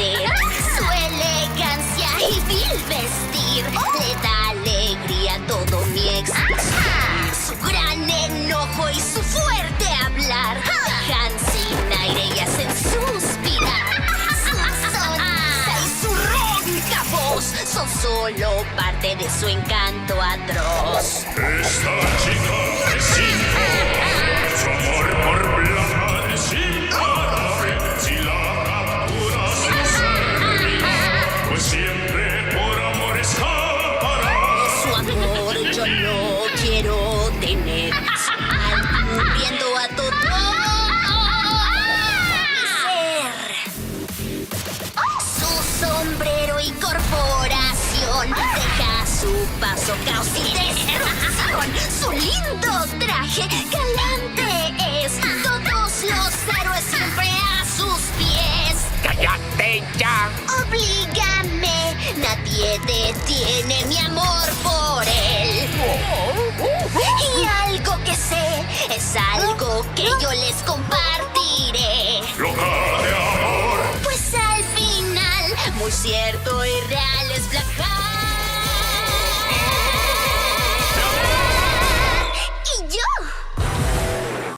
Su elegancia y vil vestir le da alegría a todo mi existir. Su gran enojo y su fuerte hablar dejan sin aire y hacen suspirar. Su sonrisa y su ronca voz son solo parte de su encanto atroz. Esta yo no quiero tener. Viendo a todo ser. Su sombrero y corporación deja su paso caos y destrucción. Su lindo traje galante es. Todos los héroes siempre a sus pies. ¡Cállate ya! Oblígame, nadie detiene mi amor por él. Es algo que yo les compartiré. Loca de amor, Pues al final, muy cierto y real es Black